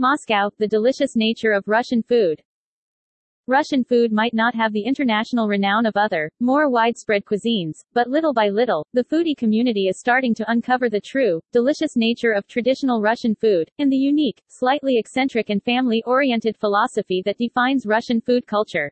Moscow, the delicious nature of Russian food. Russian food might not have the international renown of other, more widespread cuisines, but little by little, the foodie community is starting to uncover the true, delicious nature of traditional Russian food, and the unique, slightly eccentric and family-oriented philosophy that defines Russian food culture.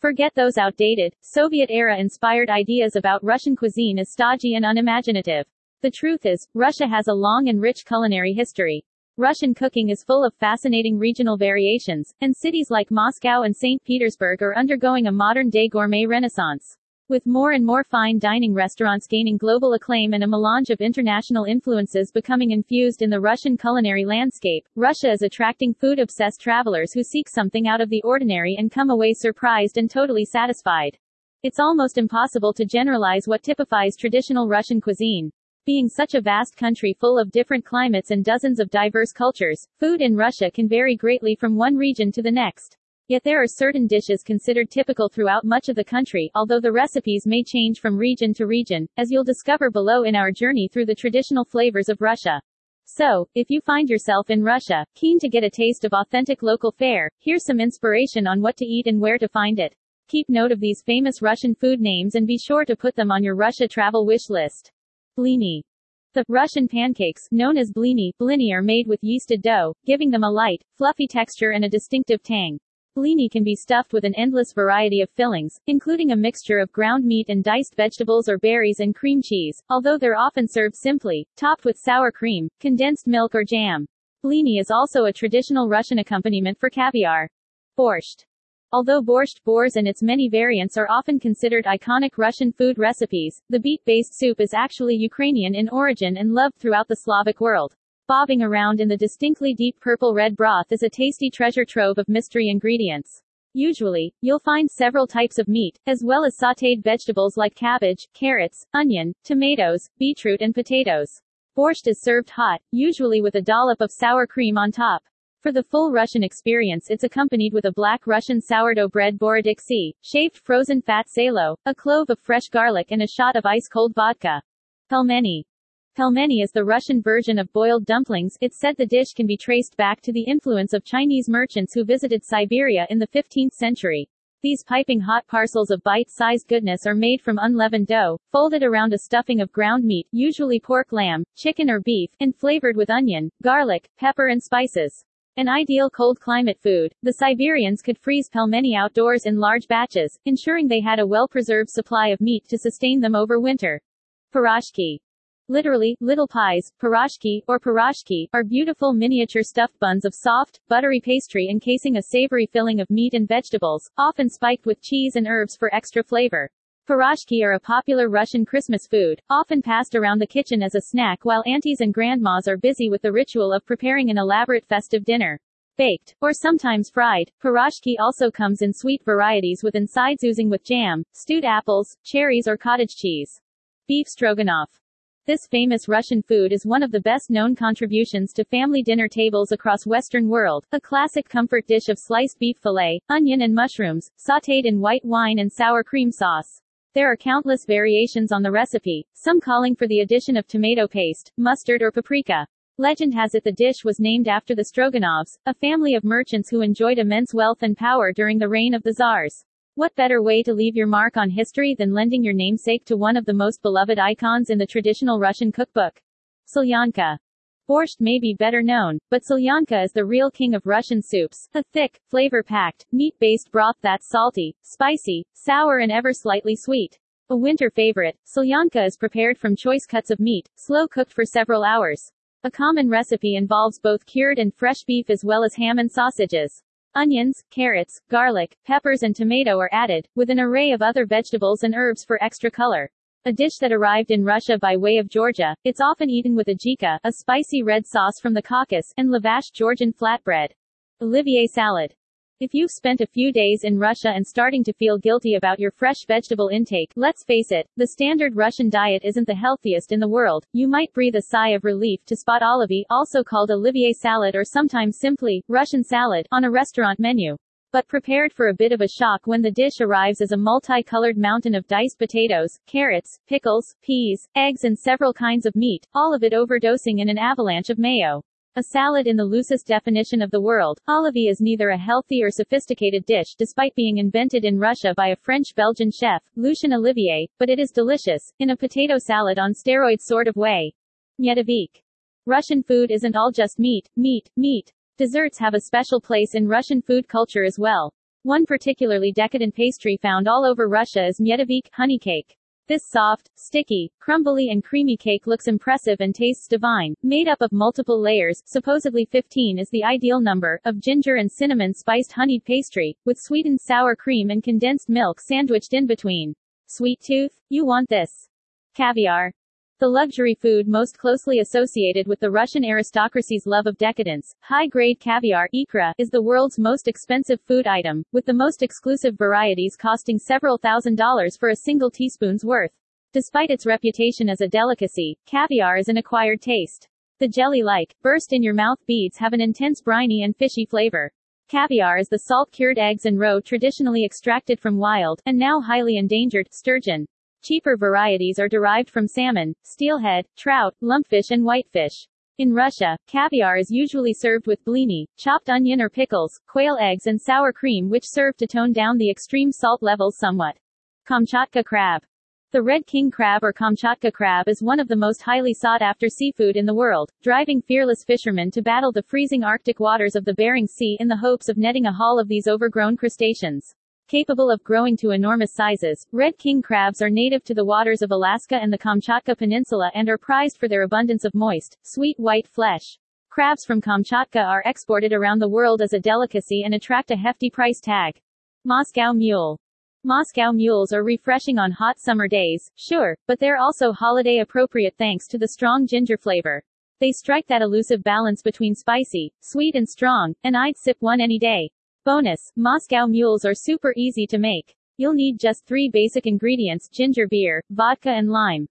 Forget those outdated, Soviet-era inspired ideas about Russian cuisine as stodgy and unimaginative. The truth is, Russia has a long and rich culinary history. Russian cooking is full of fascinating regional variations, and cities like Moscow and St. Petersburg are undergoing a modern-day gourmet renaissance. With more and more fine dining restaurants gaining global acclaim and a melange of international influences becoming infused in the Russian culinary landscape, Russia is attracting food-obsessed travelers who seek something out of the ordinary and come away surprised and totally satisfied. It's almost impossible to generalize what typifies traditional Russian cuisine. Being such a vast country full of different climates and dozens of diverse cultures, food in Russia can vary greatly from one region to the next. Yet there are certain dishes considered typical throughout much of the country, although the recipes may change from region to region, as you'll discover below in our journey through the traditional flavors of Russia. So, if you find yourself in Russia, keen to get a taste of authentic local fare, here's some inspiration on what to eat and where to find it. Keep note of these famous Russian food names and be sure to put them on your Russia travel wish list. Blini. The Russian pancakes, known as blini, blini are made with yeasted dough, giving them a light, fluffy texture and a distinctive tang. Blini can be stuffed with an endless variety of fillings, including a mixture of ground meat and diced vegetables or berries and cream cheese, although they're often served simply, topped with sour cream, condensed milk or jam. Blini is also a traditional Russian accompaniment for caviar. Borscht. Although borscht, boars and its many variants are often considered iconic Russian food recipes, the beet-based soup is actually Ukrainian in origin and loved throughout the Slavic world. Bobbing around in the distinctly deep purple-red broth is a tasty treasure trove of mystery ingredients. Usually, you'll find several types of meat, as well as sautéed vegetables like cabbage, carrots, onion, tomatoes, beetroot and potatoes. Borscht is served hot, usually with a dollop of sour cream on top. For the full Russian experience it's accompanied with a black Russian sourdough bread Borodinsky, shaved frozen fat salo, a clove of fresh garlic and a shot of ice-cold vodka. Pelmeni. Pelmeni is the Russian version of boiled dumplings. It's said the dish can be traced back to the influence of Chinese merchants who visited Siberia in the 15th century. These piping hot parcels of bite-sized goodness are made from unleavened dough, folded around a stuffing of ground meat, usually pork lamb, chicken or beef, and flavored with onion, garlic, pepper and spices. An ideal cold climate food, the Siberians could freeze pelmeni outdoors in large batches, ensuring they had a well-preserved supply of meat to sustain them over winter. Pirozhki. Literally, little pies, pirozhki, or pirozhki, are beautiful miniature stuffed buns of soft, buttery pastry encasing a savory filling of meat and vegetables, often spiked with cheese and herbs for extra flavor. Pirozhki are a popular Russian Christmas food, often passed around the kitchen as a snack while aunties and grandmas are busy with the ritual of preparing an elaborate festive dinner. Baked, or sometimes fried, pirozhki also comes in sweet varieties with insides oozing with jam, stewed apples, cherries or cottage cheese. Beef stroganoff. This famous Russian food is one of the best-known contributions to family dinner tables across Western world, a classic comfort dish of sliced beef fillet, onion and mushrooms, sautéed in white wine and sour cream sauce. There are countless variations on the recipe, some calling for the addition of tomato paste, mustard or paprika. Legend has it the dish was named after the Stroganovs, a family of merchants who enjoyed immense wealth and power during the reign of the Tsars. What better way to leave your mark on history than lending your namesake to one of the most beloved icons in the traditional Russian cookbook? Solyanka. Borscht may be better known, but solyanka is the real king of Russian soups, a thick, flavor-packed, meat-based broth that's salty, spicy, sour and ever slightly sweet. A winter favorite, solyanka is prepared from choice cuts of meat, slow-cooked for several hours. A common recipe involves both cured and fresh beef as well as ham and sausages. Onions, carrots, garlic, peppers and tomato are added, with an array of other vegetables and herbs for extra color. A dish that arrived in Russia by way of Georgia, it's often eaten with ajika, a spicy red sauce from the Caucasus, and lavash Georgian flatbread. Olivier salad. If you've spent a few days in Russia and starting to feel guilty about your fresh vegetable intake, let's face it, the standard Russian diet isn't the healthiest in the world. You might breathe a sigh of relief to spot olivier, also called Olivier salad or sometimes simply Russian salad, on a restaurant menu but prepared for a bit of a shock when the dish arrives as a multicolored mountain of diced potatoes, carrots, pickles, peas, eggs and several kinds of meat, all of it overdosing in an avalanche of mayo. A salad in the loosest definition of the world, olivier is neither a healthy or sophisticated dish despite being invented in Russia by a French-Belgian chef, Lucien Olivier, but it is delicious, in a potato salad on steroids sort of way. Medovik. Russian food isn't all just meat, meat, meat. Desserts have a special place in Russian food culture as well. One particularly decadent pastry found all over Russia is Medovik, honey cake. This soft, sticky, crumbly and creamy cake looks impressive and tastes divine. Made up of multiple layers, supposedly 15 is the ideal number, of ginger and cinnamon spiced honeyed pastry, with sweetened sour cream and condensed milk sandwiched in between. Sweet tooth? You want this. Caviar. The luxury food most closely associated with the Russian aristocracy's love of decadence, high-grade caviar ikra, is the world's most expensive food item, with the most exclusive varieties costing several thousand dollars for a single teaspoon's worth. Despite its reputation as a delicacy, caviar is an acquired taste. The jelly-like, burst-in-your-mouth beads have an intense briny and fishy flavor. Caviar is the salt-cured eggs and roe traditionally extracted from wild, and now highly endangered, sturgeon. Cheaper varieties are derived from salmon, steelhead, trout, lumpfish and whitefish. In Russia, caviar is usually served with blini, chopped onion or pickles, quail eggs and sour cream which serve to tone down the extreme salt levels somewhat. Kamchatka crab. The red king crab or Kamchatka crab is one of the most highly sought after seafood in the world, driving fearless fishermen to battle the freezing Arctic waters of the Bering Sea in the hopes of netting a haul of these overgrown crustaceans. Capable of growing to enormous sizes, red king crabs are native to the waters of Alaska and the Kamchatka Peninsula and are prized for their abundance of moist, sweet white flesh. Crabs from Kamchatka are exported around the world as a delicacy and attract a hefty price tag. Moscow Mule. Moscow mules are refreshing on hot summer days, sure, but they're also holiday appropriate thanks to the strong ginger flavor. They strike that elusive balance between spicy, sweet and strong, and I'd sip one any day. Bonus, Moscow mules are super easy to make. You'll need just three basic ingredients, ginger beer, vodka and lime.